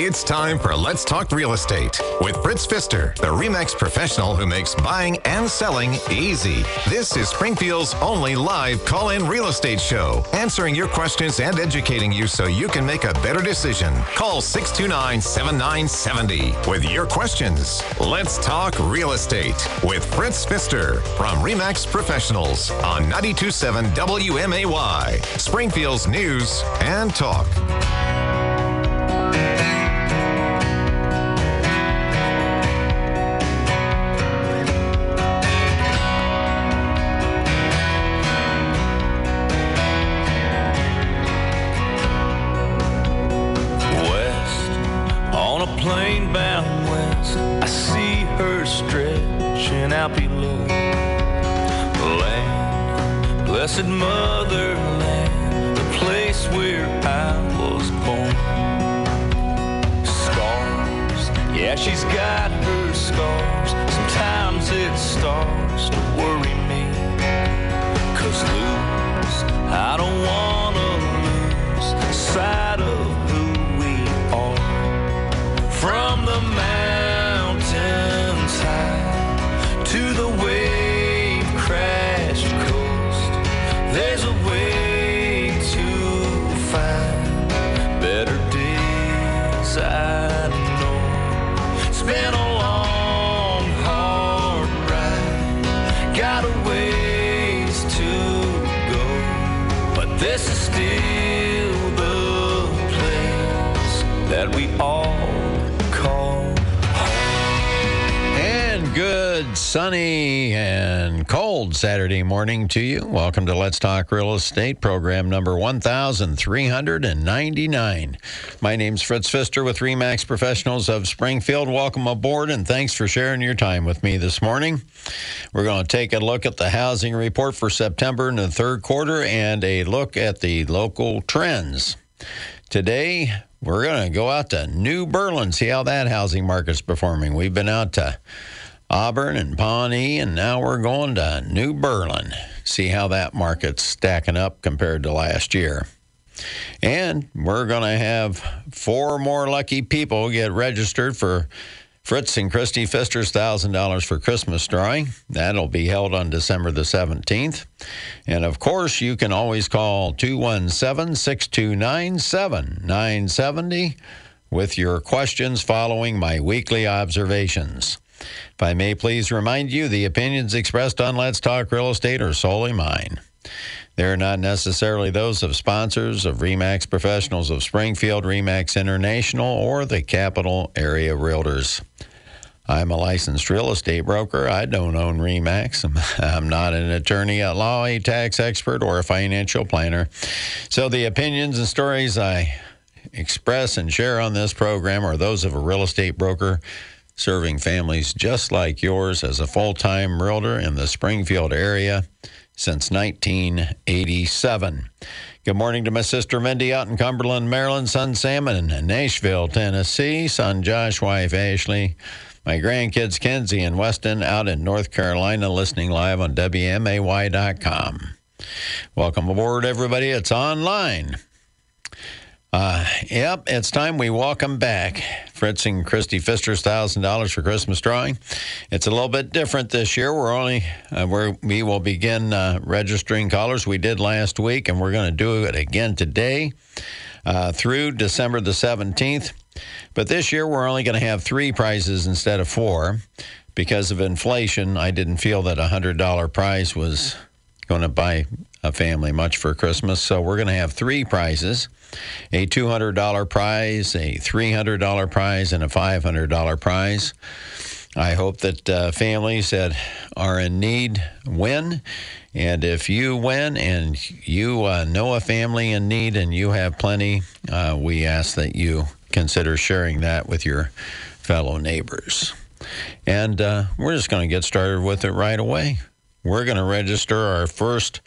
It's time for Let's Talk Real Estate with Fritz Pfister, the REMAX professional who makes buying and selling easy. This is Springfield's only live call in real estate show, answering your questions and educating you so you can make a better decision. Call 629 7970 with your questions. Let's Talk Real Estate with Fritz Pfister from REMAX Professionals on 927 WMAY, Springfield's News and Talk. Sunny and cold Saturday morning to you. Welcome to Let's Talk Real Estate, program number 1399. My name's Fritz Pfister with REMAX Professionals of Springfield. Welcome aboard and thanks for sharing your time with me this morning. We're going to take a look at the housing report for September in the third quarter and a look at the local trends. Today, we're going to go out to New Berlin, see how that housing market's performing. We've been out to Auburn and Pawnee, and now we're going to New Berlin, see how that market's stacking up compared to last year. And we're going to have four more lucky people get registered for Fritz and Christy Pfister's $1,000 for Christmas drawing. That'll be held on December the 17th. And of course, you can always call 217 629 7970 with your questions following my weekly observations. If I may please remind you, the opinions expressed on Let's Talk Real Estate are solely mine. They're not necessarily those of sponsors of REMAX Professionals of Springfield, REMAX International, or the Capital Area Realtors. I'm a licensed real estate broker. I don't own REMAX. I'm not an attorney at law, a tax expert, or a financial planner. So the opinions and stories I express and share on this program are those of a real estate broker serving families just like yours as a full time realtor in the Springfield area since 1987. Good morning to my sister Mindy out in Cumberland, Maryland, son Sam in Nashville, Tennessee, son Josh, wife Ashley, my grandkids Kenzie and Weston out in North Carolina, listening live on WMAY.com. Welcome aboard, everybody. It's online. Uh, yep, it's time we welcome back Fritz and Christy Pfister's thousand dollars for Christmas drawing. It's a little bit different this year. We're only uh, we're, we will begin uh, registering callers. We did last week, and we're going to do it again today uh, through December the seventeenth. But this year, we're only going to have three prizes instead of four because of inflation. I didn't feel that a hundred dollar prize was going to buy a family much for Christmas. So we're going to have three prizes a $200 prize, a $300 prize, and a $500 prize. I hope that uh, families that are in need win. And if you win and you uh, know a family in need and you have plenty, uh, we ask that you consider sharing that with your fellow neighbors. And uh, we're just going to get started with it right away. We're going to register our first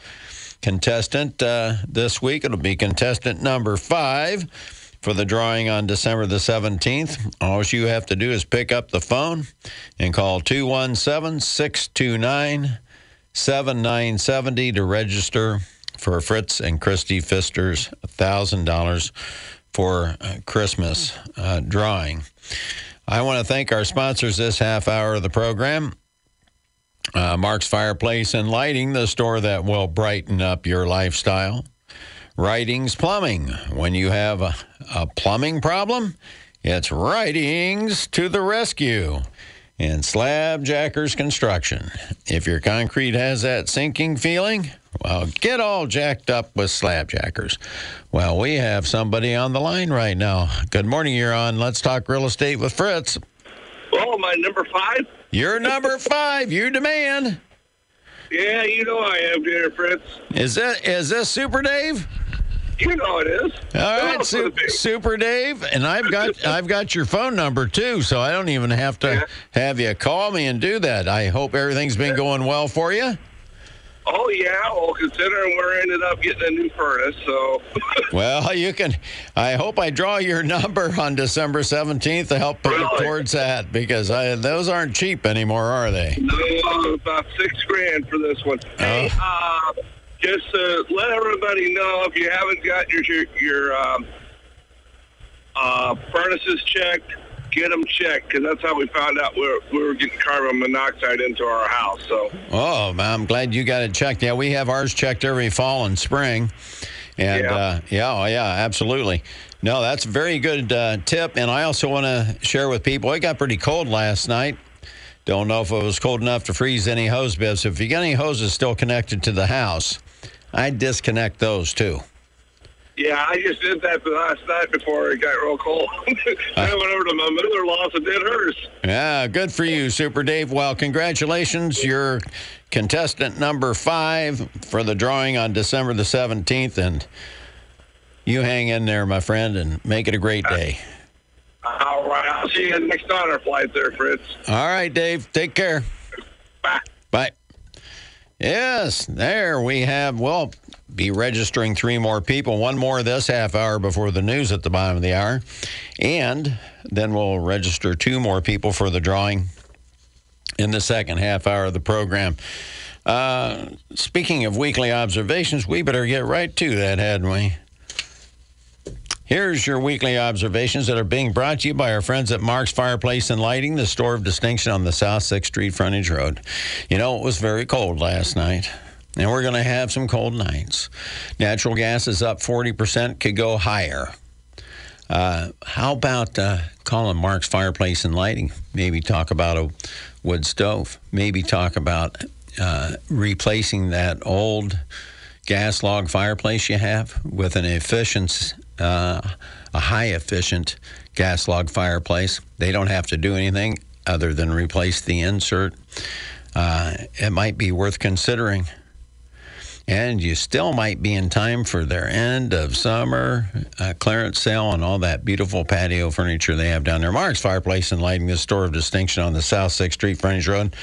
contestant uh, this week. It'll be contestant number five for the drawing on December the 17th. All you have to do is pick up the phone and call 217 629 7970 to register for Fritz and Christy Pfister's $1,000 for uh, Christmas uh, drawing. I want to thank our sponsors this half hour of the program. Uh, Mark's Fireplace and Lighting, the store that will brighten up your lifestyle. Writings Plumbing. When you have a, a plumbing problem, it's Writings to the rescue. And Slab Jackers Construction. If your concrete has that sinking feeling, well, get all jacked up with Slab Jackers. Well, we have somebody on the line right now. Good morning, you're on Let's Talk Real Estate with Fritz. Oh, my number five? You're number five. You demand. Yeah, you know I am, dear Fritz. Is that is this Super Dave? You know it is. All right, Su- Super Dave, and I've got I've got your phone number too, so I don't even have to Yeah. have you call me and do that. I hope everything's been going well for you. Oh, yeah. Well, considering we're ended up getting a new furnace, so. Well, you can. I hope I draw your number on December seventeenth to help put it Really? towards that because I, those aren't cheap anymore, are they? no, about six grand for this one. Hey, Oh. uh, just to let everybody know if you haven't got your your, your um, uh, furnaces checked, get them checked because that's how we found out we were, we were getting carbon monoxide into our house. So, Oh, I'm glad you got it checked. Yeah, we have ours checked every fall and spring. And Yeah. uh, yeah, oh, yeah, absolutely. No, that's a very good uh, tip. And I also want to share with people. It got pretty cold last night. Don't know if it was cold enough to freeze any hose bibs. If you got any hoses still connected to the house, I'd disconnect those too. Yeah, I just did that the last night before it got real cold. I uh, went over to my mother-in-law's and did hers. Yeah, good for you, Super Dave. Well, congratulations. You're contestant number five for the drawing on December the 17th. And you hang in there, my friend, and make it a great day. All right. I'll see you next honor flight there, Fritz. All right, Dave. Take care. Bye. Bye. Yes, there we have. We'll be registering three more people, one more this half hour before the news at the bottom of the hour. And then we'll register two more people for the drawing in the second half hour of the program. Uh, speaking of weekly observations, we better get right to that, hadn't we? Here's your weekly observations that are being brought to you by our friends at Mark's Fireplace and Lighting, the store of distinction on the South 6th Street frontage road. You know, it was very cold last night, and we're going to have some cold nights. Natural gas is up 40%, could go higher. Uh, how about uh, calling Mark's Fireplace and Lighting? Maybe talk about a wood stove. Maybe talk about uh, replacing that old gas log fireplace you have with an efficient, uh, a high efficient gas log fireplace. They don't have to do anything other than replace the insert. Uh, it might be worth considering. And you still might be in time for their end of summer uh, clearance sale on all that beautiful patio furniture they have down there. Mark's Fireplace and Lighting, the store of distinction on the South 6th Street Frontage Road.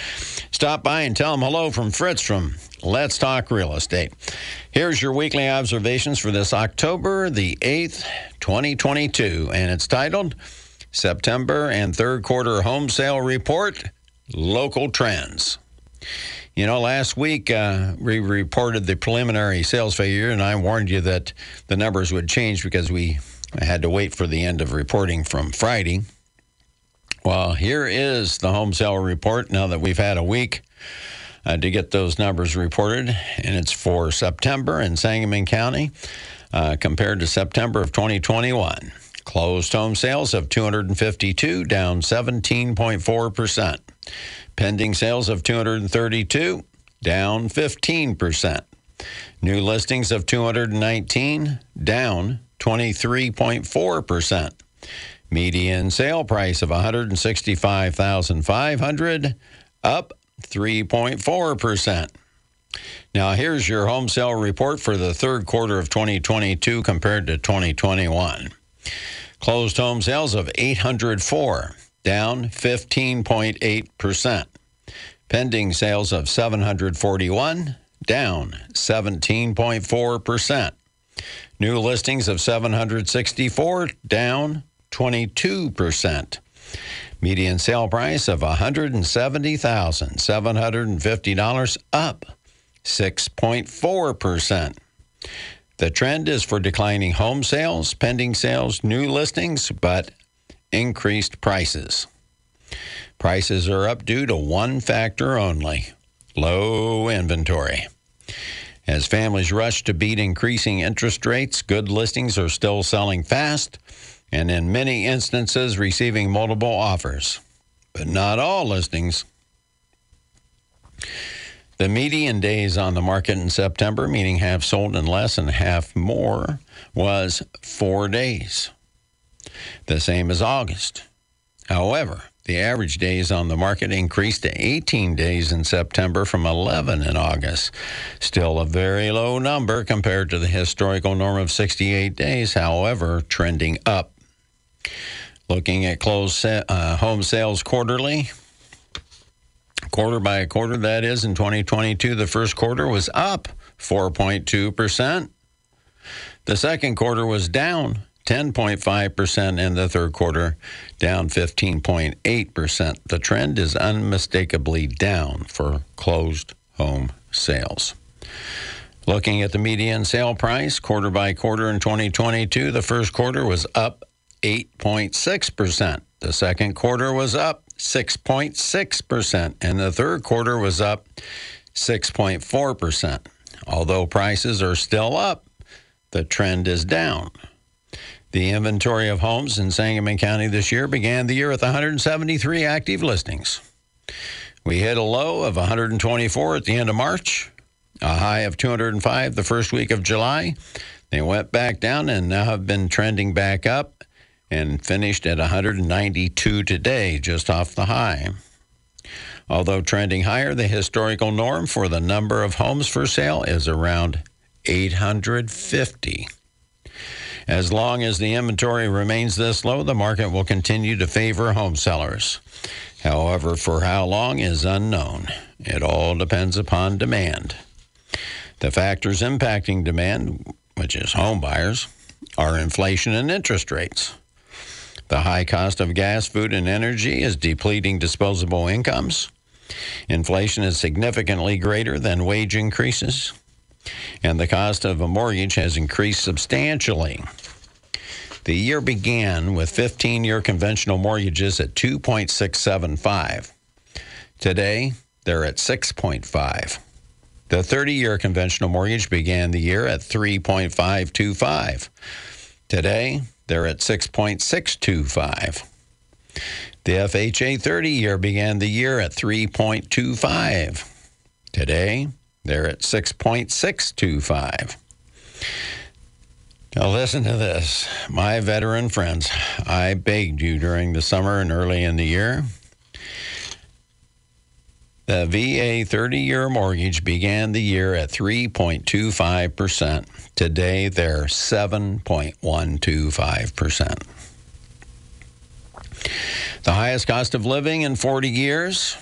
Stop by and tell them hello from Fritz from Let's Talk Real Estate. Here's your weekly observations for this October the 8th, 2022, and it's titled September and Third Quarter Home Sale Report Local Trends. You know, last week uh, we reported the preliminary sales figure, and I warned you that the numbers would change because we had to wait for the end of reporting from Friday. Well, here is the home sale report now that we've had a week uh, to get those numbers reported, and it's for September in Sangamon County uh, compared to September of 2021. Closed home sales of 252, down 17.4%. Pending sales of 232, down 15%. New listings of 219, down 23.4%. Median sale price of 165,500, up 3.4%. Now here's your home sale report for the third quarter of 2022 compared to 2021. Closed home sales of 804, down 15.8%. Pending sales of 741, down 17.4%. New listings of 764, down 22%. Median sale price of $170,750, up 6.4%. The trend is for declining home sales, pending sales, new listings, but increased prices. Prices are up due to one factor only low inventory. As families rush to beat increasing interest rates, good listings are still selling fast and in many instances receiving multiple offers, but not all listings. The median days on the market in September, meaning half sold and less and half more, was four days, the same as August. However, the average days on the market increased to 18 days in September from 11 in August. Still a very low number compared to the historical norm of 68 days, however, trending up. Looking at closed uh, home sales quarterly, quarter by quarter, that is, in 2022, the first quarter was up 4.2%. The second quarter was down 10.5%, and the third quarter down 15.8%. The trend is unmistakably down for closed home sales. Looking at the median sale price quarter by quarter in 2022, the first quarter was up 8.6%. The second quarter was up 6.6%, and the third quarter was up 6.4%. Although prices are still up, the trend is down. The inventory of homes in Sangamon County this year began the year with 173 active listings. We hit a low of 124 at the end of March, a high of 205 the first week of July. They went back down and now have been trending back up and finished at 192 today, just off the high. Although trending higher, the historical norm for the number of homes for sale is around 850. As long as the inventory remains this low, the market will continue to favor home sellers. However, for how long is unknown. It all depends upon demand. The factors impacting demand, which is home buyers, are inflation and interest rates. The high cost of gas, food, and energy is depleting disposable incomes. Inflation is significantly greater than wage increases. And the cost of a mortgage has increased substantially. The year began with 15 year conventional mortgages at 2.675. Today, they're at 6.5. The 30 year conventional mortgage began the year at 3.525. Today, they're at 6.625. The FHA 30 year began the year at 3.25. Today, they're at 6.625. Now, listen to this. My veteran friends, I begged you during the summer and early in the year. The VA 30 year mortgage began the year at 3.25%. Today, they're 7.125%. The highest cost of living in 40 years,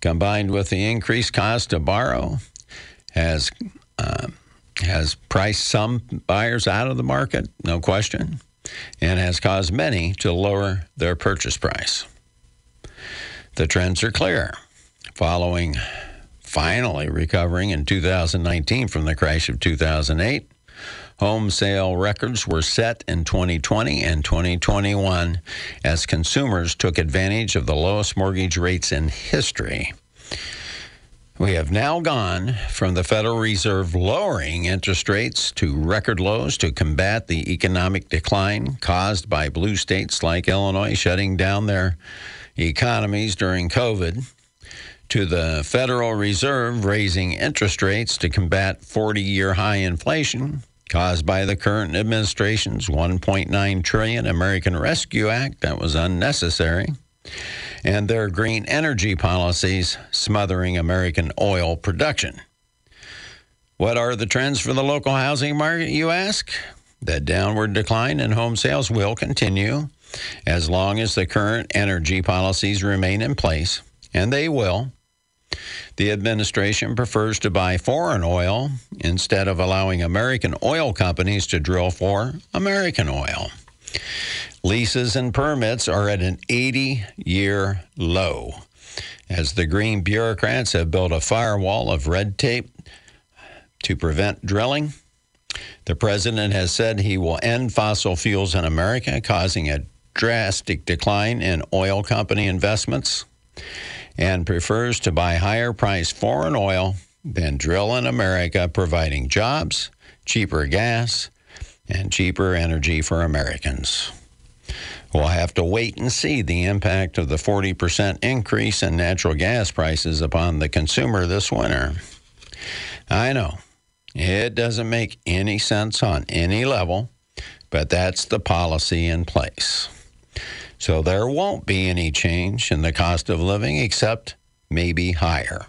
combined with the increased cost to borrow, has uh, has priced some buyers out of the market, no question, and has caused many to lower their purchase price. The trends are clear. Following finally recovering in 2019 from the crash of 2008. Home sale records were set in 2020 and 2021 as consumers took advantage of the lowest mortgage rates in history. We have now gone from the Federal Reserve lowering interest rates to record lows to combat the economic decline caused by blue states like Illinois shutting down their economies during COVID to the Federal Reserve raising interest rates to combat 40 year high inflation caused by the current administration's 1.9 trillion American Rescue Act that was unnecessary and their green energy policies smothering American oil production. What are the trends for the local housing market, you ask? The downward decline in home sales will continue as long as the current energy policies remain in place, and they will. The administration prefers to buy foreign oil instead of allowing American oil companies to drill for American oil. Leases and permits are at an 80 year low as the green bureaucrats have built a firewall of red tape to prevent drilling The president has said he will end fossil fuels in America, causing a drastic decline in oil company investments, and prefers to buy higher priced foreign oil than drill in America, providing jobs, cheaper gas, and cheaper energy for Americans. We'll have to wait and see the impact of the 40% increase in natural gas prices upon the consumer this winter. I know it doesn't make any sense on any level, but that's the policy in place. So there won't be any change in the cost of living except maybe higher.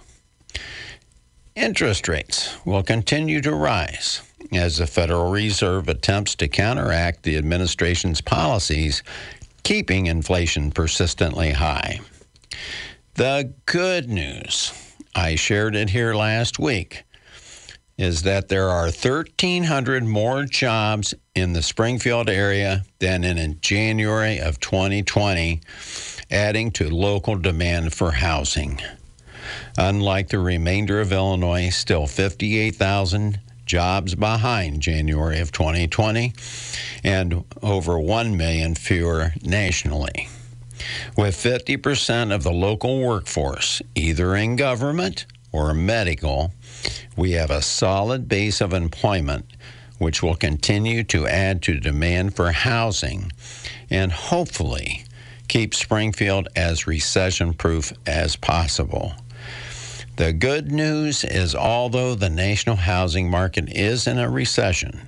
Interest rates will continue to rise as the Federal Reserve attempts to counteract the administration's policies, keeping inflation persistently high. The good news, I shared it here last week, is that there are 1,300 more jobs in the Springfield area than in January of 2020, adding to local demand for housing. Unlike the remainder of Illinois, still 58,000 jobs behind January of 2020 and over 1 million fewer nationally. With 50% of the local workforce either in government or medical, we have a solid base of employment which will continue to add to demand for housing and hopefully keep Springfield as recession proof as possible. The good news is, although the national housing market is in a recession,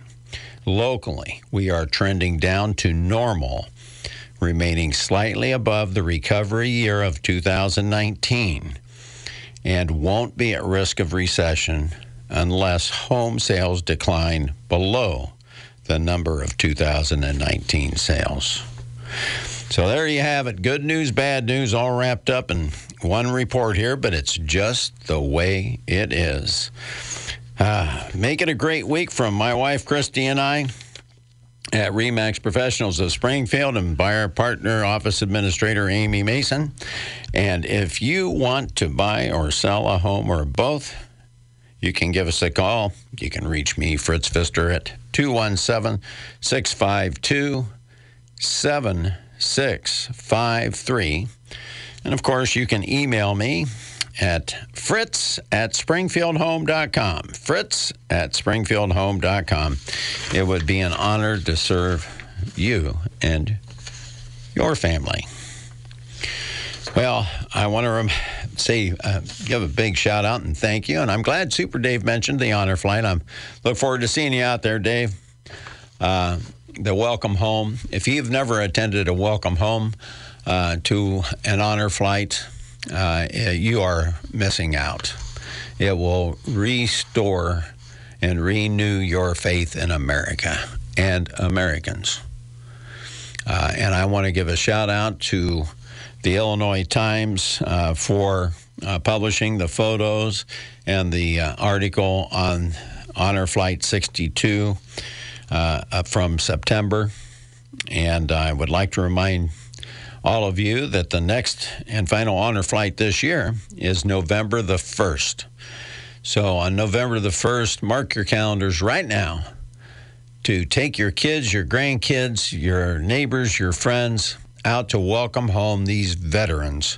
locally we are trending down to normal, remaining slightly above the recovery year of 2019, and won't be at risk of recession unless home sales decline below the number of 2019 sales. So there you have it. Good news, bad news, all wrapped up in one report here, but it's just the way it is. Uh, make it a great week from my wife, Christy, and I at Remax Professionals of Springfield and by our partner, Office Administrator Amy Mason. And if you want to buy or sell a home or both, you can give us a call. You can reach me, Fritz Pfister, at 217 652 7653. And of course, you can email me at fritz at springfieldhome.com. Fritz at springfieldhome.com. It would be an honor to serve you and your family. Well, I want to rem- say, uh, give a big shout out and thank you. And I'm glad Super Dave mentioned the honor flight. I'm look forward to seeing you out there, Dave. Uh, the welcome home. If you've never attended a welcome home uh, to an honor flight, uh, you are missing out. It will restore and renew your faith in America and Americans. Uh, and I want to give a shout out to the Illinois Times uh, for uh, publishing the photos and the uh, article on Honor Flight 62 uh, from September. And I would like to remind all of you that the next and final honor flight this year is November the 1st. So on November the 1st, mark your calendars right now to take your kids, your grandkids, your neighbors, your friends out to welcome home these veterans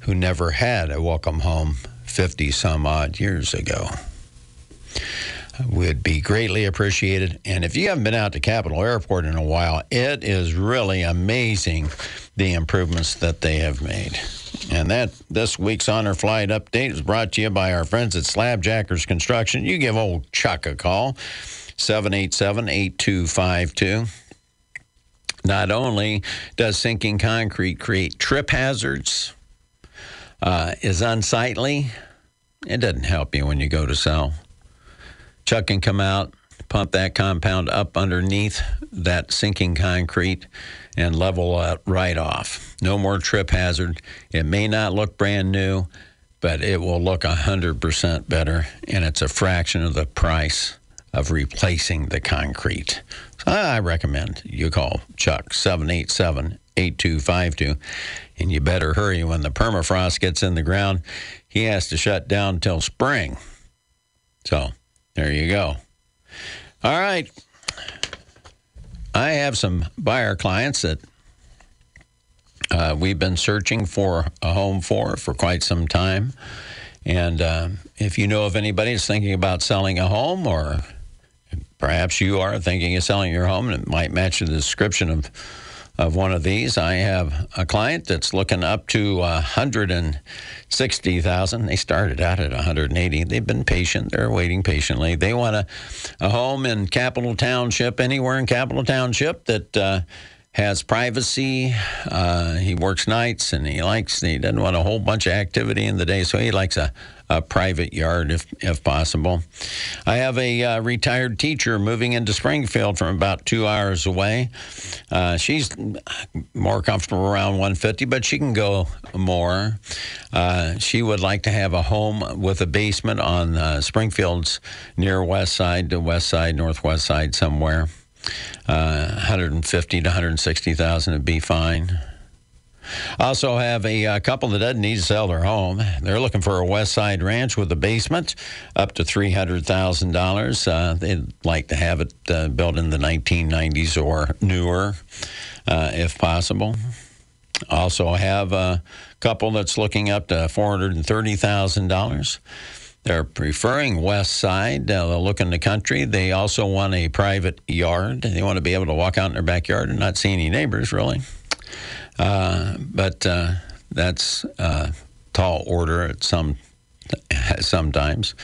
who never had a welcome home 50 some odd years ago would be greatly appreciated. And if you haven't been out to Capital Airport in a while, it is really amazing the improvements that they have made. And that this week's Honor Flight update is brought to you by our friends at Slabjackers Construction. You give old Chuck a call, 787 8252. Not only does sinking concrete create trip hazards, uh, is unsightly, it doesn't help you when you go to sell. Chuck can come out, pump that compound up underneath that sinking concrete, and level it right off. No more trip hazard. It may not look brand new, but it will look 100% better, and it's a fraction of the price of replacing the concrete. So I recommend you call Chuck 787 8252, and you better hurry when the permafrost gets in the ground. He has to shut down till spring. So, there you go. All right. I have some buyer clients that uh, we've been searching for a home for for quite some time. And uh, if you know of anybody that's thinking about selling a home, or perhaps you are thinking of selling your home and it might match the description of of one of these. I have a client that's looking up to 160,000. They started out at 180. They've been patient. They're waiting patiently. They want a, a home in Capital Township, anywhere in Capital Township that uh, has privacy. Uh, he works nights and he likes, he doesn't want a whole bunch of activity in the day, so he likes a, a private yard if, if possible. I have a uh, retired teacher moving into Springfield from about two hours away. Uh, she's more comfortable around 150, but she can go more. Uh, she would like to have a home with a basement on uh, Springfield's near west side to west side, northwest side somewhere. Uh, 150 to 160,000 would be fine. Also have a, uh, couple that doesn't need to sell their home. They're looking for a West Side ranch with a basement, up to three hundred thousand uh, dollars. They'd like to have it uh, built in the 1990s or newer, uh, if possible. Also have a couple that's looking up to four hundred and thirty thousand dollars. They're preferring West Side. Uh, they'll look in the country. They also want a private yard. They want to be able to walk out in their backyard and not see any neighbors, really. Uh, but uh, that's a tall order at some sometimes.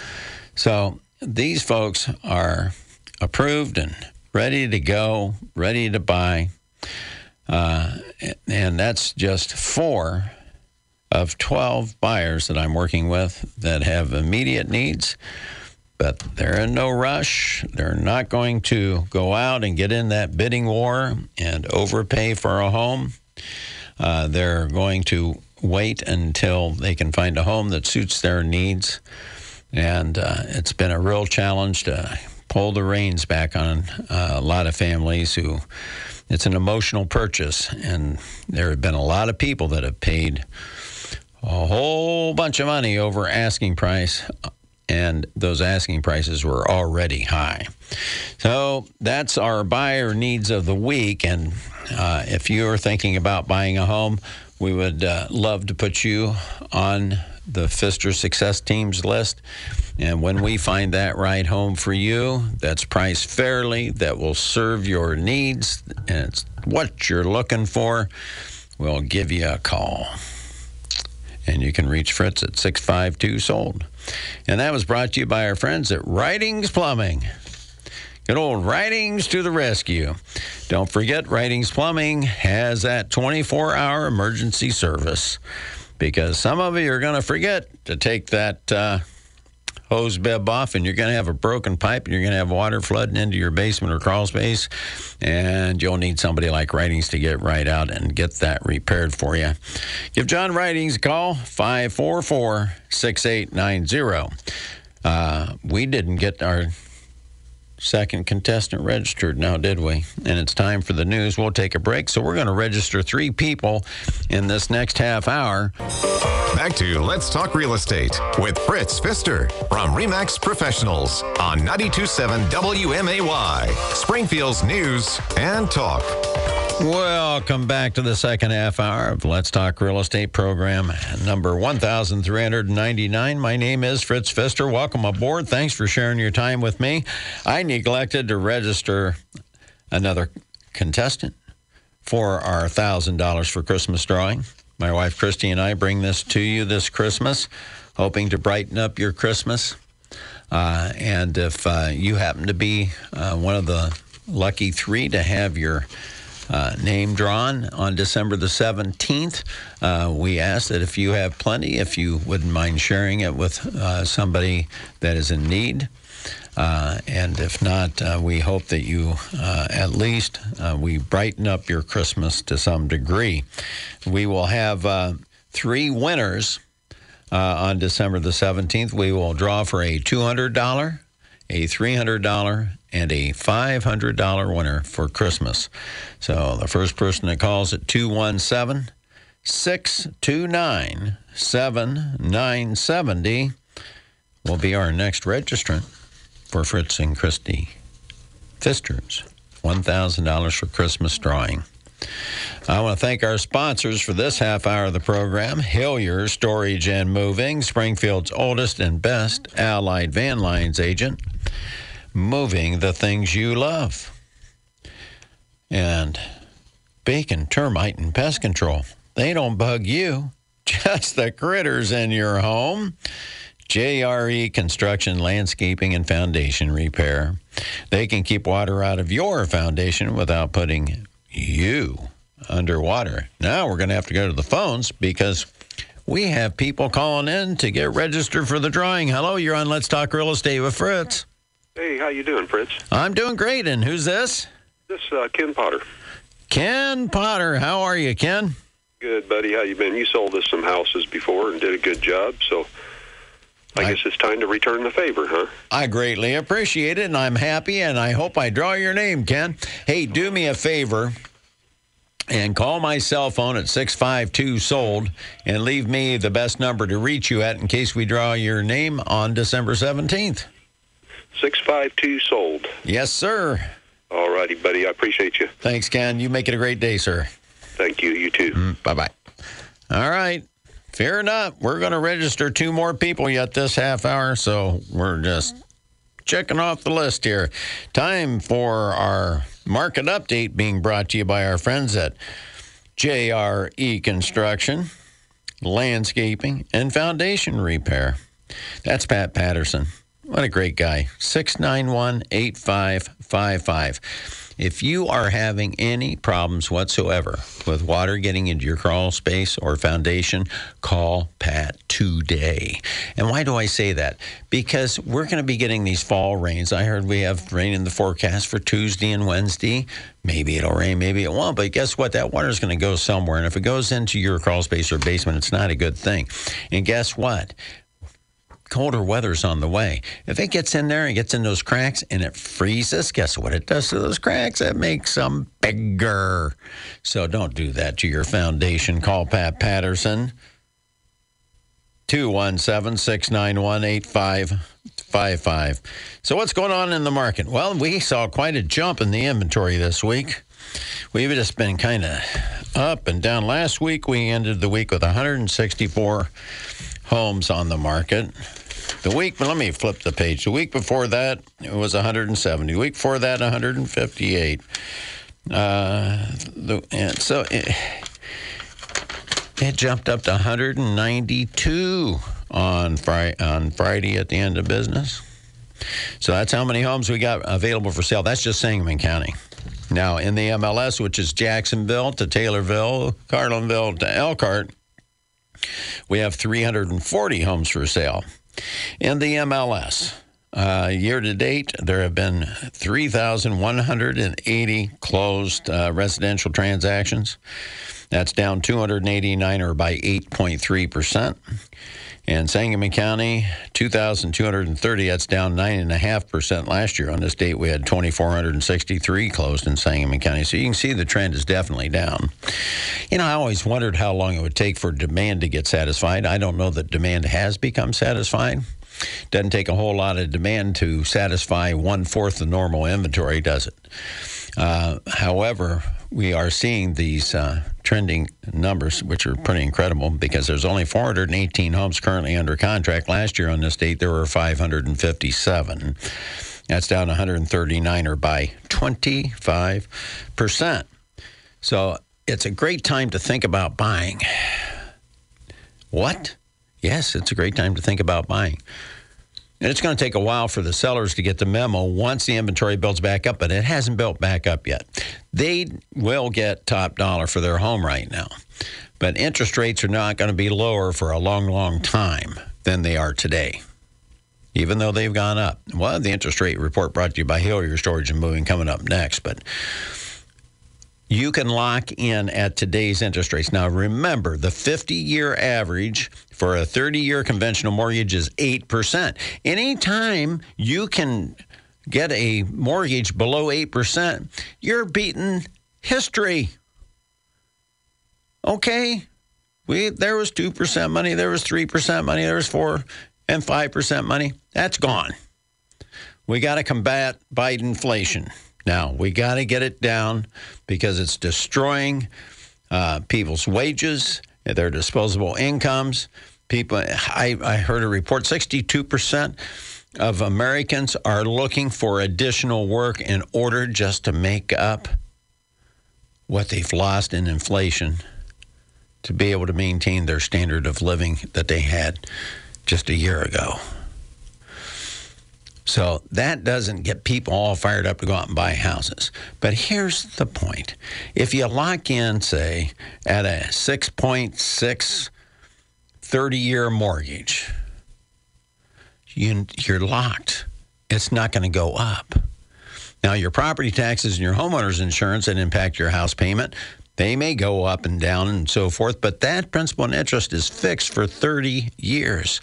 So these folks are approved and ready to go, ready to buy. Uh, and that's just four of 12 buyers that I'm working with that have immediate needs, but they're in no rush. They're not going to go out and get in that bidding war and overpay for a home. Uh, they're going to wait until they can find a home that suits their needs. And uh, it's been a real challenge to pull the reins back on uh, a lot of families who it's an emotional purchase. And there have been a lot of people that have paid a whole bunch of money over asking price, and those asking prices were already high. So that's our buyer needs of the week. And uh, if you're thinking about buying a home, we would uh, love to put you on the Pfister Success Teams list. And when we find that right home for you, that's priced fairly, that will serve your needs, and it's what you're looking for, we'll give you a call and you can reach Fritz at 652 Sold. And that was brought to you by our friends at Writings Plumbing. Good old Writings to the rescue. Don't forget, Writings Plumbing has that 24 hour emergency service because some of you are going to forget to take that. Uh, hose bib off, and you're going to have a broken pipe, and you're going to have water flooding into your basement or crawl space, and you'll need somebody like Writings to get right out and get that repaired for you. Give John Writings a call, 544 6890. Uh, we didn't get our second contestant registered now, did we? And it's time for the news. We'll take a break. So we're going to register three people in this next half hour. Back to Let's Talk Real Estate with Fritz Pfister from REMAX Professionals on 92.7 WMAY, Springfield's News and Talk. Welcome back to the second half hour of Let's Talk Real Estate program number 1399. My name is Fritz Pfister. Welcome aboard. Thanks for sharing your time with me. I neglected to register another contestant for our $1,000 for Christmas drawing. My wife Christy and I bring this to you this Christmas, hoping to brighten up your Christmas. Uh, and if uh, you happen to be uh, one of the lucky three to have your uh, name drawn on December the 17th. Uh, we ask that if you have plenty, if you wouldn't mind sharing it with uh, somebody that is in need. Uh, and if not, uh, we hope that you uh, at least we brighten up your Christmas to some degree. We will have three winners on December the 17th. We will draw for a $200, a $300, and a $500 winner for Christmas. So the first person that calls at 217 629 7970 will be our next registrant for Fritz and Christy Pfister's $1,000 for Christmas drawing. I want to thank our sponsors for this half hour of the program Hillier Storage and Moving, Springfield's oldest and best allied van lines agent, moving the things you love. And Bacon Termite and Pest Control. They don't bug you, just the critters in your home. JRE Construction, Landscaping, and Foundation Repair. They can keep water out of your foundation without putting you underwater. Now we're going to have to go to the phones because we have people calling in to get registered for the drawing. Hello, you're on Let's Talk Real Estate with Fritz. Hey, how you doing, Fritz? I'm doing great. And who's this? This uh, Ken Potter. Ken Potter. How are you, Ken? Good, buddy. How you been? You sold us some houses before and did a good job, so I, I guess it's time to return the favor, huh? I greatly appreciate it, and I'm happy, and I hope I draw your name, Ken. Hey, do me a favor and call my cell phone at 652 sold and leave me the best number to reach you at in case we draw your name on December 17th. 652 sold. Yes, sir. All righty, buddy. I appreciate you. Thanks, Ken. You make it a great day, sir. Thank you. You too. Mm, bye bye. All right. Fear not. We're going to register two more people yet this half hour, so we're just checking off the list here. Time for our market update being brought to you by our friends at JRE Construction, Landscaping, and Foundation Repair. That's Pat Patterson. What a great guy. 691 8555. If you are having any problems whatsoever with water getting into your crawl space or foundation, call Pat today. And why do I say that? Because we're going to be getting these fall rains. I heard we have rain in the forecast for Tuesday and Wednesday. Maybe it'll rain, maybe it won't. But guess what? That water is going to go somewhere. And if it goes into your crawl space or basement, it's not a good thing. And guess what? Colder weather's on the way. If it gets in there and gets in those cracks and it freezes, guess what it does to those cracks? It makes them bigger. So don't do that to your foundation. Call Pat Patterson. 217 691 8555. So, what's going on in the market? Well, we saw quite a jump in the inventory this week. We've just been kind of up and down. Last week, we ended the week with 164 homes on the market. The week, let me flip the page. The week before that, it was 170. The week before that, 158. Uh, the, so it, it jumped up to 192 on Friday, on Friday at the end of business. So that's how many homes we got available for sale. That's just Sangamon County. Now, in the MLS, which is Jacksonville to Taylorville, Carlinville to Elkhart, we have 340 homes for sale. In the MLS, uh, year to date, there have been 3,180 closed uh, residential transactions. That's down 289 or by 8.3%. And Sangamon County, 2,230, that's down 9.5% last year. On this date, we had 2,463 closed in Sangamon County. So you can see the trend is definitely down. You know, I always wondered how long it would take for demand to get satisfied. I don't know that demand has become satisfied. Doesn't take a whole lot of demand to satisfy one fourth the normal inventory, does it? Uh, however, we are seeing these uh, trending numbers, which are pretty incredible because there's only 418 homes currently under contract. Last year on this date, there were 557. That's down 139 or by 25%. So it's a great time to think about buying. What? Yes, it's a great time to think about buying. And it's going to take a while for the sellers to get the memo once the inventory builds back up, but it hasn't built back up yet. They will get top dollar for their home right now, but interest rates are not going to be lower for a long, long time than they are today, even though they've gone up. Well, the interest rate report brought to you by Hillier Storage and Moving coming up next, but you can lock in at today's interest rates. Now, remember, the 50 year average for a 30 year conventional mortgage is 8%. Anytime you can get a mortgage below 8%, you're beating history. Okay? We there was 2% money, there was 3% money, there was 4 and 5% money. That's gone. We got to combat Biden inflation. Now, we got to get it down because it's destroying uh, people's wages, their disposable incomes. People, I, I heard a report 62% of Americans are looking for additional work in order just to make up what they've lost in inflation to be able to maintain their standard of living that they had just a year ago. So that doesn't get people all fired up to go out and buy houses. But here's the point if you lock in, say, at a 6.6 30 year mortgage, you, you're locked. It's not going to go up. Now, your property taxes and your homeowner's insurance that impact your house payment, they may go up and down and so forth, but that principal and interest is fixed for 30 years.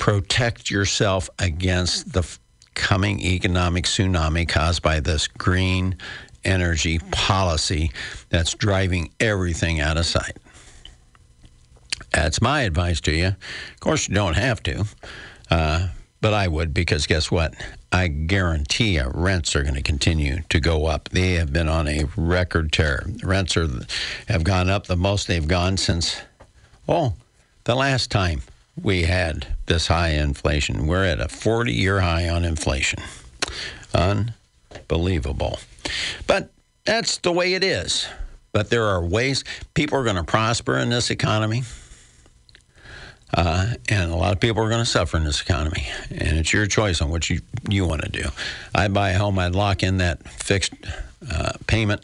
Protect yourself against the coming economic tsunami caused by this green energy policy that's driving everything out of sight. That's my advice to you. Of course, you don't have to, uh, but I would because guess what? I guarantee you rents are going to continue to go up. They have been on a record tear. Rents are have gone up the most they've gone since, oh, the last time we had this high inflation. We're at a 40 year high on inflation. Unbelievable. But that's the way it is. But there are ways people are going to prosper in this economy. Uh, and a lot of people are going to suffer in this economy. And it's your choice on what you, you want to do. I'd buy a home, I'd lock in that fixed uh, payment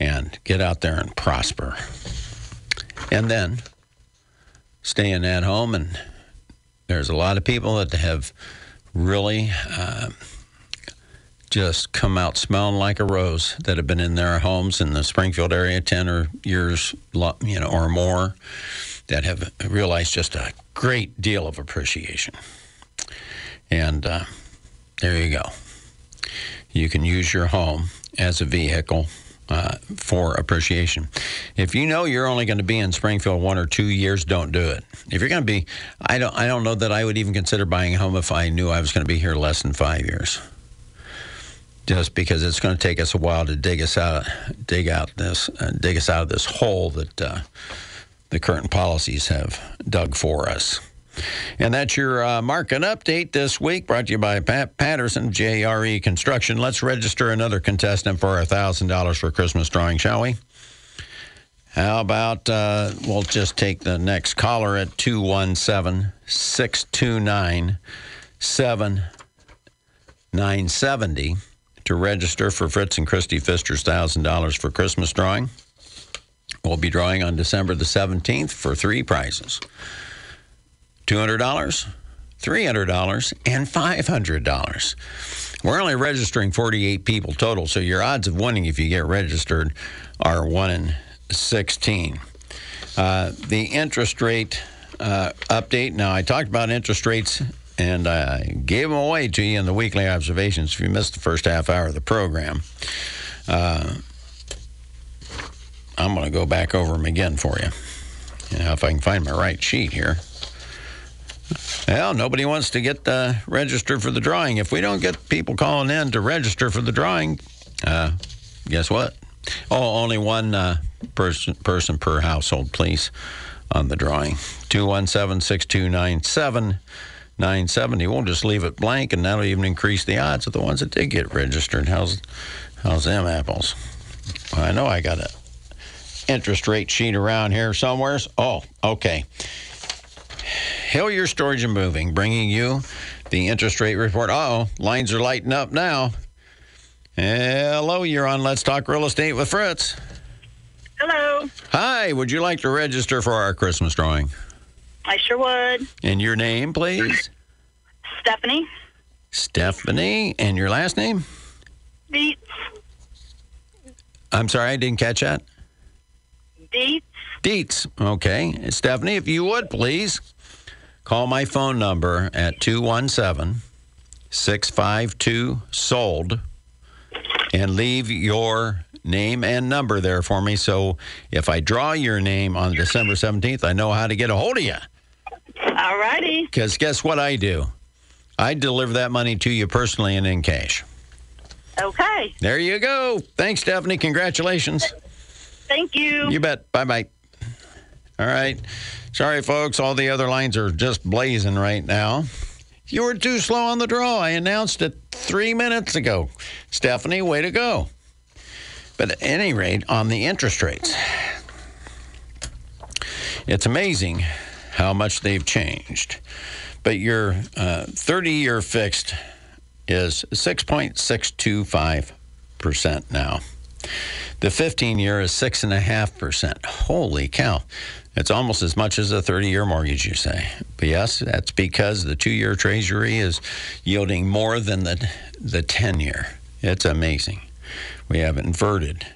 and get out there and prosper. And then staying at home. And there's a lot of people that have really uh, just come out smelling like a rose that have been in their homes in the Springfield area 10 or years you know, or more that have realized just a great deal of appreciation. And uh, there you go. You can use your home as a vehicle uh, for appreciation. If you know you're only going to be in Springfield one or two years, don't do it. If you're going to be, I don't, I don't know that I would even consider buying a home if I knew I was going to be here less than five years. Just because it's going to take us a while to dig us out, dig out this, uh, dig us out of this hole that uh, the current policies have dug for us. And that's your uh, market update this week, brought to you by Pat Patterson, JRE Construction. Let's register another contestant for our $1,000 for Christmas drawing, shall we? How about uh, we'll just take the next caller at 217 629 7970 to register for Fritz and Christy Pfister's $1,000 for Christmas drawing. We'll be drawing on December the 17th for three prizes. $200, $300, and $500. We're only registering 48 people total, so your odds of winning if you get registered are 1 in 16. Uh, the interest rate uh, update. Now, I talked about interest rates and I gave them away to you in the weekly observations if you missed the first half hour of the program. Uh, I'm going to go back over them again for you. know, if I can find my right sheet here. Well, nobody wants to get uh, registered for the drawing. If we don't get people calling in to register for the drawing, uh, guess what? Oh, only one uh, person person per household, please, on the drawing. 217 6297 970. We'll just leave it blank, and that'll even increase the odds of the ones that did get registered. How's, how's them apples? I know I got an interest rate sheet around here somewhere. Oh, okay. Hillier Storage and Moving, bringing you the interest rate report. oh, lines are lighting up now. Hello, you're on Let's Talk Real Estate with Fritz. Hello. Hi, would you like to register for our Christmas drawing? I sure would. And your name, please? Stephanie. Stephanie. And your last name? Dietz. I'm sorry, I didn't catch that. Dietz. Dietz. Okay. Stephanie, if you would, please. Call my phone number at 217 652 SOLD and leave your name and number there for me. So if I draw your name on December 17th, I know how to get a hold of you. All righty. Because guess what I do? I deliver that money to you personally and in cash. Okay. There you go. Thanks, Stephanie. Congratulations. Thank you. You bet. Bye bye. All right. Sorry, folks. All the other lines are just blazing right now. You were too slow on the draw. I announced it three minutes ago. Stephanie, way to go. But at any rate, on the interest rates, it's amazing how much they've changed. But your uh, 30 year fixed is 6.625% now. The 15 year is 6.5%. Holy cow. It's almost as much as a 30 year mortgage, you say. But yes, that's because the two year treasury is yielding more than the, the 10 year. It's amazing. We have inverted.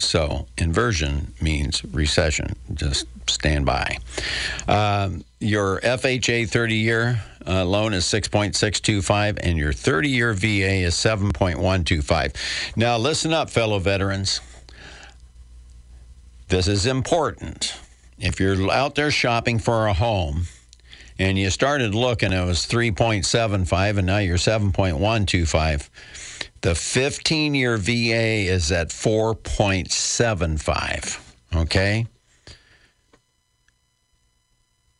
So, inversion means recession. Just stand by. Um, your FHA 30 year uh, loan is 6.625, and your 30 year VA is 7.125. Now, listen up, fellow veterans. This is important. If you're out there shopping for a home and you started looking, it was 3.75, and now you're 7.125. The 15 year VA is at 4.75. Okay?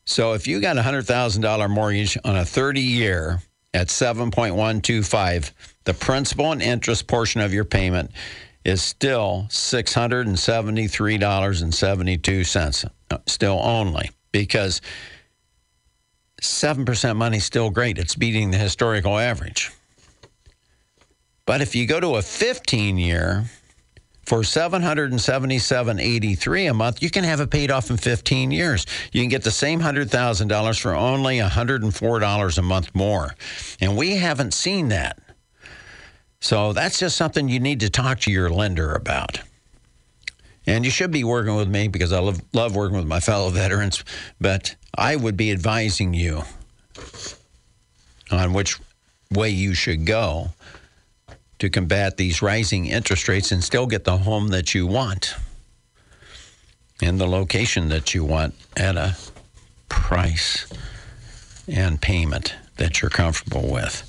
So if you got a $100,000 mortgage on a 30 year at 7.125, the principal and interest portion of your payment is still $673.72. Still only because 7% money is still great. It's beating the historical average. But if you go to a 15 year for 777.83 a month, you can have it paid off in 15 years. You can get the same $100,000 for only $104 a month more. And we haven't seen that. So that's just something you need to talk to your lender about. And you should be working with me because I love, love working with my fellow veterans, but I would be advising you on which way you should go to combat these rising interest rates and still get the home that you want and the location that you want at a price and payment that you're comfortable with.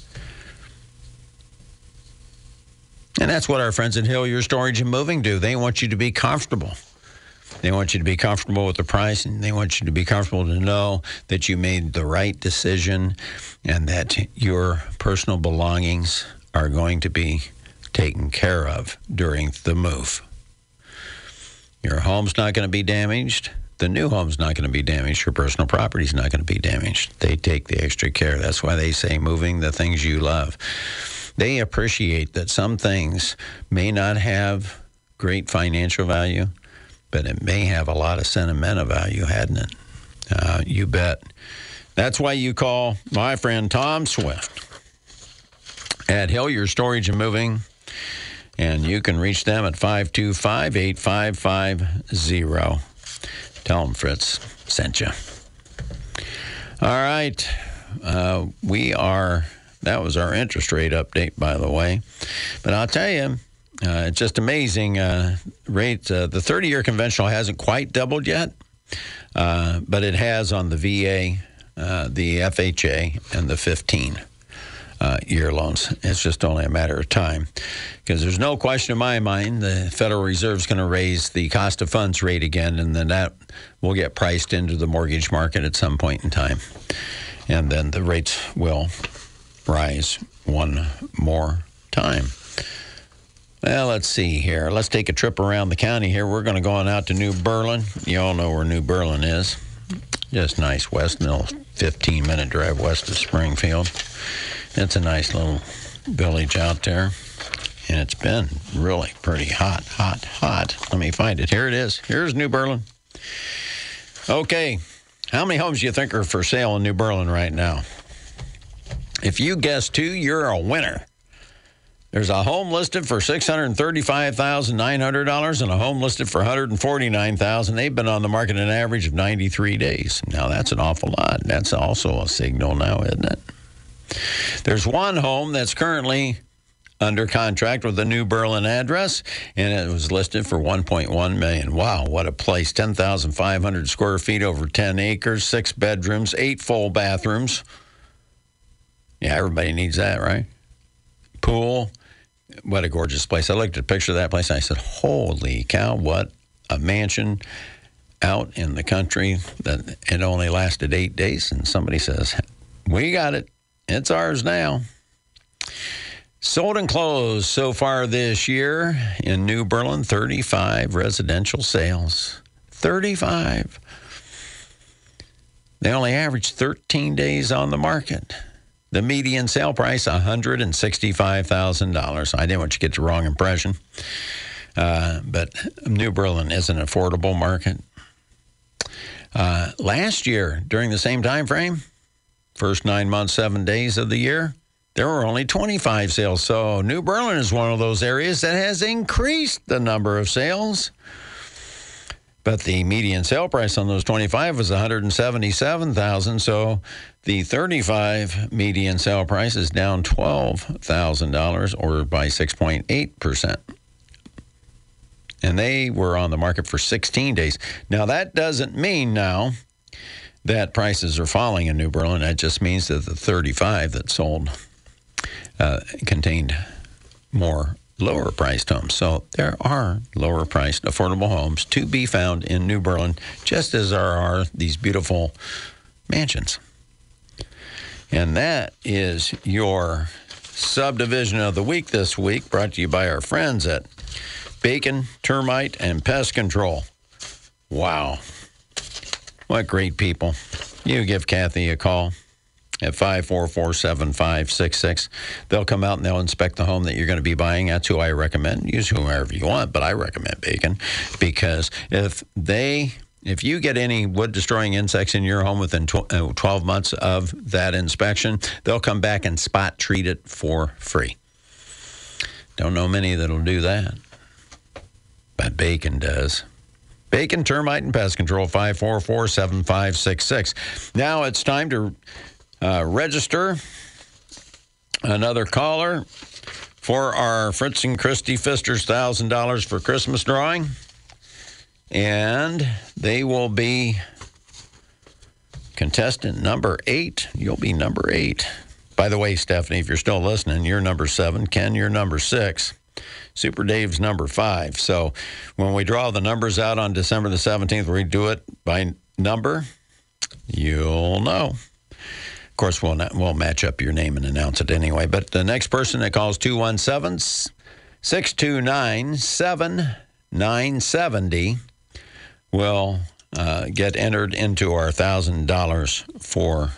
And that's what our friends at Hillier Storage and Moving do. They want you to be comfortable. They want you to be comfortable with the price, and they want you to be comfortable to know that you made the right decision and that your personal belongings are going to be taken care of during the move. Your home's not going to be damaged. The new home's not going to be damaged. Your personal property's not going to be damaged. They take the extra care. That's why they say moving the things you love. They appreciate that some things may not have great financial value, but it may have a lot of sentimental value, hadn't it? Uh, you bet. That's why you call my friend Tom Swift at Hillier Storage and Moving, and you can reach them at 525 8550. Tell them Fritz sent you. All right. Uh, we are, that was our interest rate update, by the way. But I'll tell you, uh, it's just amazing. Uh, rate, uh, the 30 year conventional hasn't quite doubled yet, uh, but it has on the VA, uh, the FHA, and the 15 uh, year loans. It's just only a matter of time because there's no question in my mind the Federal Reserve is going to raise the cost of funds rate again, and then that will get priced into the mortgage market at some point in time. And then the rates will rise one more time. Well, let's see here. Let's take a trip around the county here. We're going to go on out to New Berlin. You all know where New Berlin is. Just nice west, little 15 minute drive west of Springfield. It's a nice little village out there. And it's been really pretty hot, hot, hot. Let me find it. Here it is. Here's New Berlin. Okay. How many homes do you think are for sale in New Berlin right now? If you guess two, you're a winner. There's a home listed for $635,900 and a home listed for 149,000. They've been on the market an average of 93 days. Now, that's an awful lot. That's also a signal now, isn't it? There's one home that's currently under contract with a new Berlin address, and it was listed for 1.1 million. Wow, what a place! 10,500 square feet, over 10 acres, six bedrooms, eight full bathrooms. Yeah, everybody needs that, right? Pool, what a gorgeous place. I looked at a picture of that place and I said, holy cow, what a mansion out in the country that it only lasted eight days. And somebody says, we got it. It's ours now. Sold and closed so far this year in New Berlin, 35 residential sales. 35. They only average 13 days on the market. The median sale price, $165,000. I didn't want you to get the wrong impression. Uh, but New Berlin is an affordable market. Uh, last year, during the same time frame, first nine months, seven days of the year, there were only 25 sales. So New Berlin is one of those areas that has increased the number of sales. But the median sale price on those 25 was 177,000. So the 35 median sale price is down $12,000 or by 6.8%. And they were on the market for 16 days. Now, that doesn't mean now that prices are falling in New Berlin. That just means that the 35 that sold uh, contained more lower priced homes. So there are lower priced affordable homes to be found in New Berlin, just as there are these beautiful mansions. And that is your subdivision of the week this week, brought to you by our friends at Bacon, Termite, and Pest Control. Wow. What great people. You give Kathy a call at 544 7566. They'll come out and they'll inspect the home that you're going to be buying. That's who I recommend. Use whomever you want, but I recommend Bacon because if they. If you get any wood destroying insects in your home within 12 uh, months of that inspection, they'll come back and spot treat it for free. Don't know many that'll do that, but Bacon does. Bacon, Termite, and Pest Control, 544 7566. Now it's time to uh, register another caller for our Fritz and Christy Pfister's $1,000 for Christmas drawing. And they will be contestant number eight. You'll be number eight. By the way, Stephanie, if you're still listening, you're number seven. Ken, you're number six. Super Dave's number five. So when we draw the numbers out on December the 17th, we do it by number. You'll know course, we'll, not, we'll match up your name and announce it anyway. But the next person that calls 217 629 7970 will uh, get entered into our $1,000 for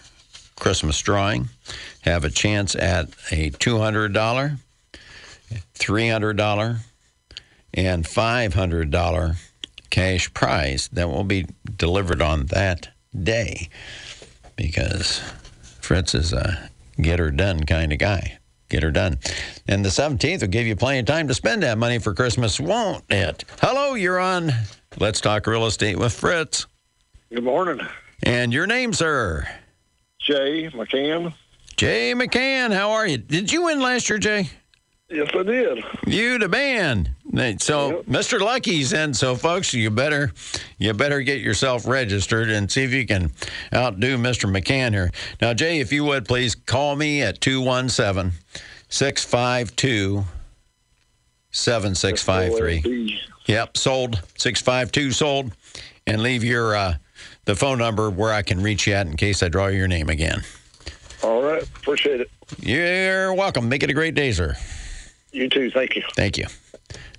Christmas drawing, have a chance at a $200, $300, and $500 cash prize that will be delivered on that day because Fritz is a uh, get her done kind of guy. Get her done. And the 17th will give you plenty of time to spend that money for Christmas, won't it? Hello, you're on Let's Talk Real Estate with Fritz. Good morning. And your name, sir? Jay McCann. Jay McCann, how are you? Did you win last year, Jay? Yes, I did. You the man. So yep. Mr. Lucky's in. So folks, you better you better get yourself registered and see if you can outdo Mr. McCann here. Now, Jay, if you would please call me at 217 652 7653. Yep, sold 652 sold and leave your uh, the phone number where I can reach you at in case I draw your name again. All right, appreciate it. You're welcome. Make it a great day, sir. You too. Thank you. Thank you.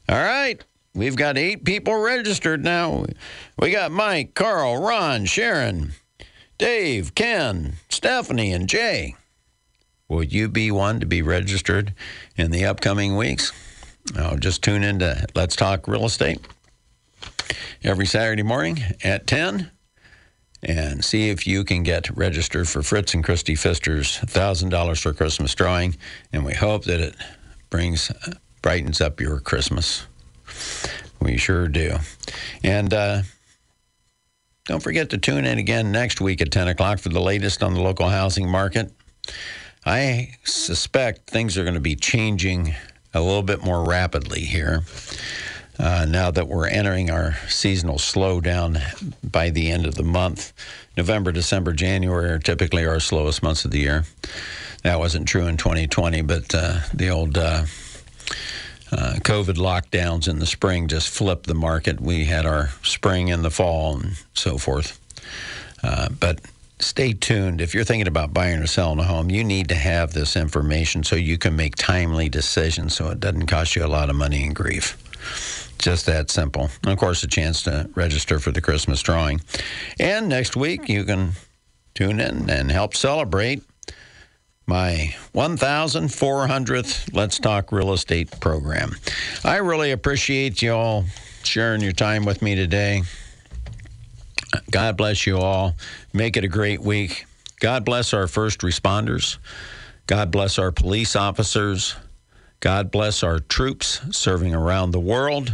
All right. We've got eight people registered now. We got Mike, Carl, Ron, Sharon, Dave, Ken, Stephanie, and Jay. Will you be one to be registered in the upcoming weeks? Oh, just tune in to Let's Talk Real Estate every Saturday morning at 10 and see if you can get registered for Fritz and Christy Pfister's $1,000 for Christmas drawing. And we hope that it brings brightens up your Christmas. We sure do. And uh, don't forget to tune in again next week at 10 o'clock for the latest on the local housing market. I suspect things are going to be changing a little bit more rapidly here. Uh, now that we're entering our seasonal slowdown by the end of the month. November, December, January are typically our slowest months of the year. That wasn't true in 2020, but uh, the old uh, uh, COVID lockdowns in the spring just flipped the market. We had our spring in the fall and so forth. Uh, but stay tuned. If you're thinking about buying or selling a home, you need to have this information so you can make timely decisions so it doesn't cost you a lot of money and grief. Just that simple. And of course, a chance to register for the Christmas drawing. And next week, you can tune in and help celebrate my 1400th Let's Talk Real Estate program. I really appreciate you all sharing your time with me today. God bless you all. Make it a great week. God bless our first responders. God bless our police officers. God bless our troops serving around the world.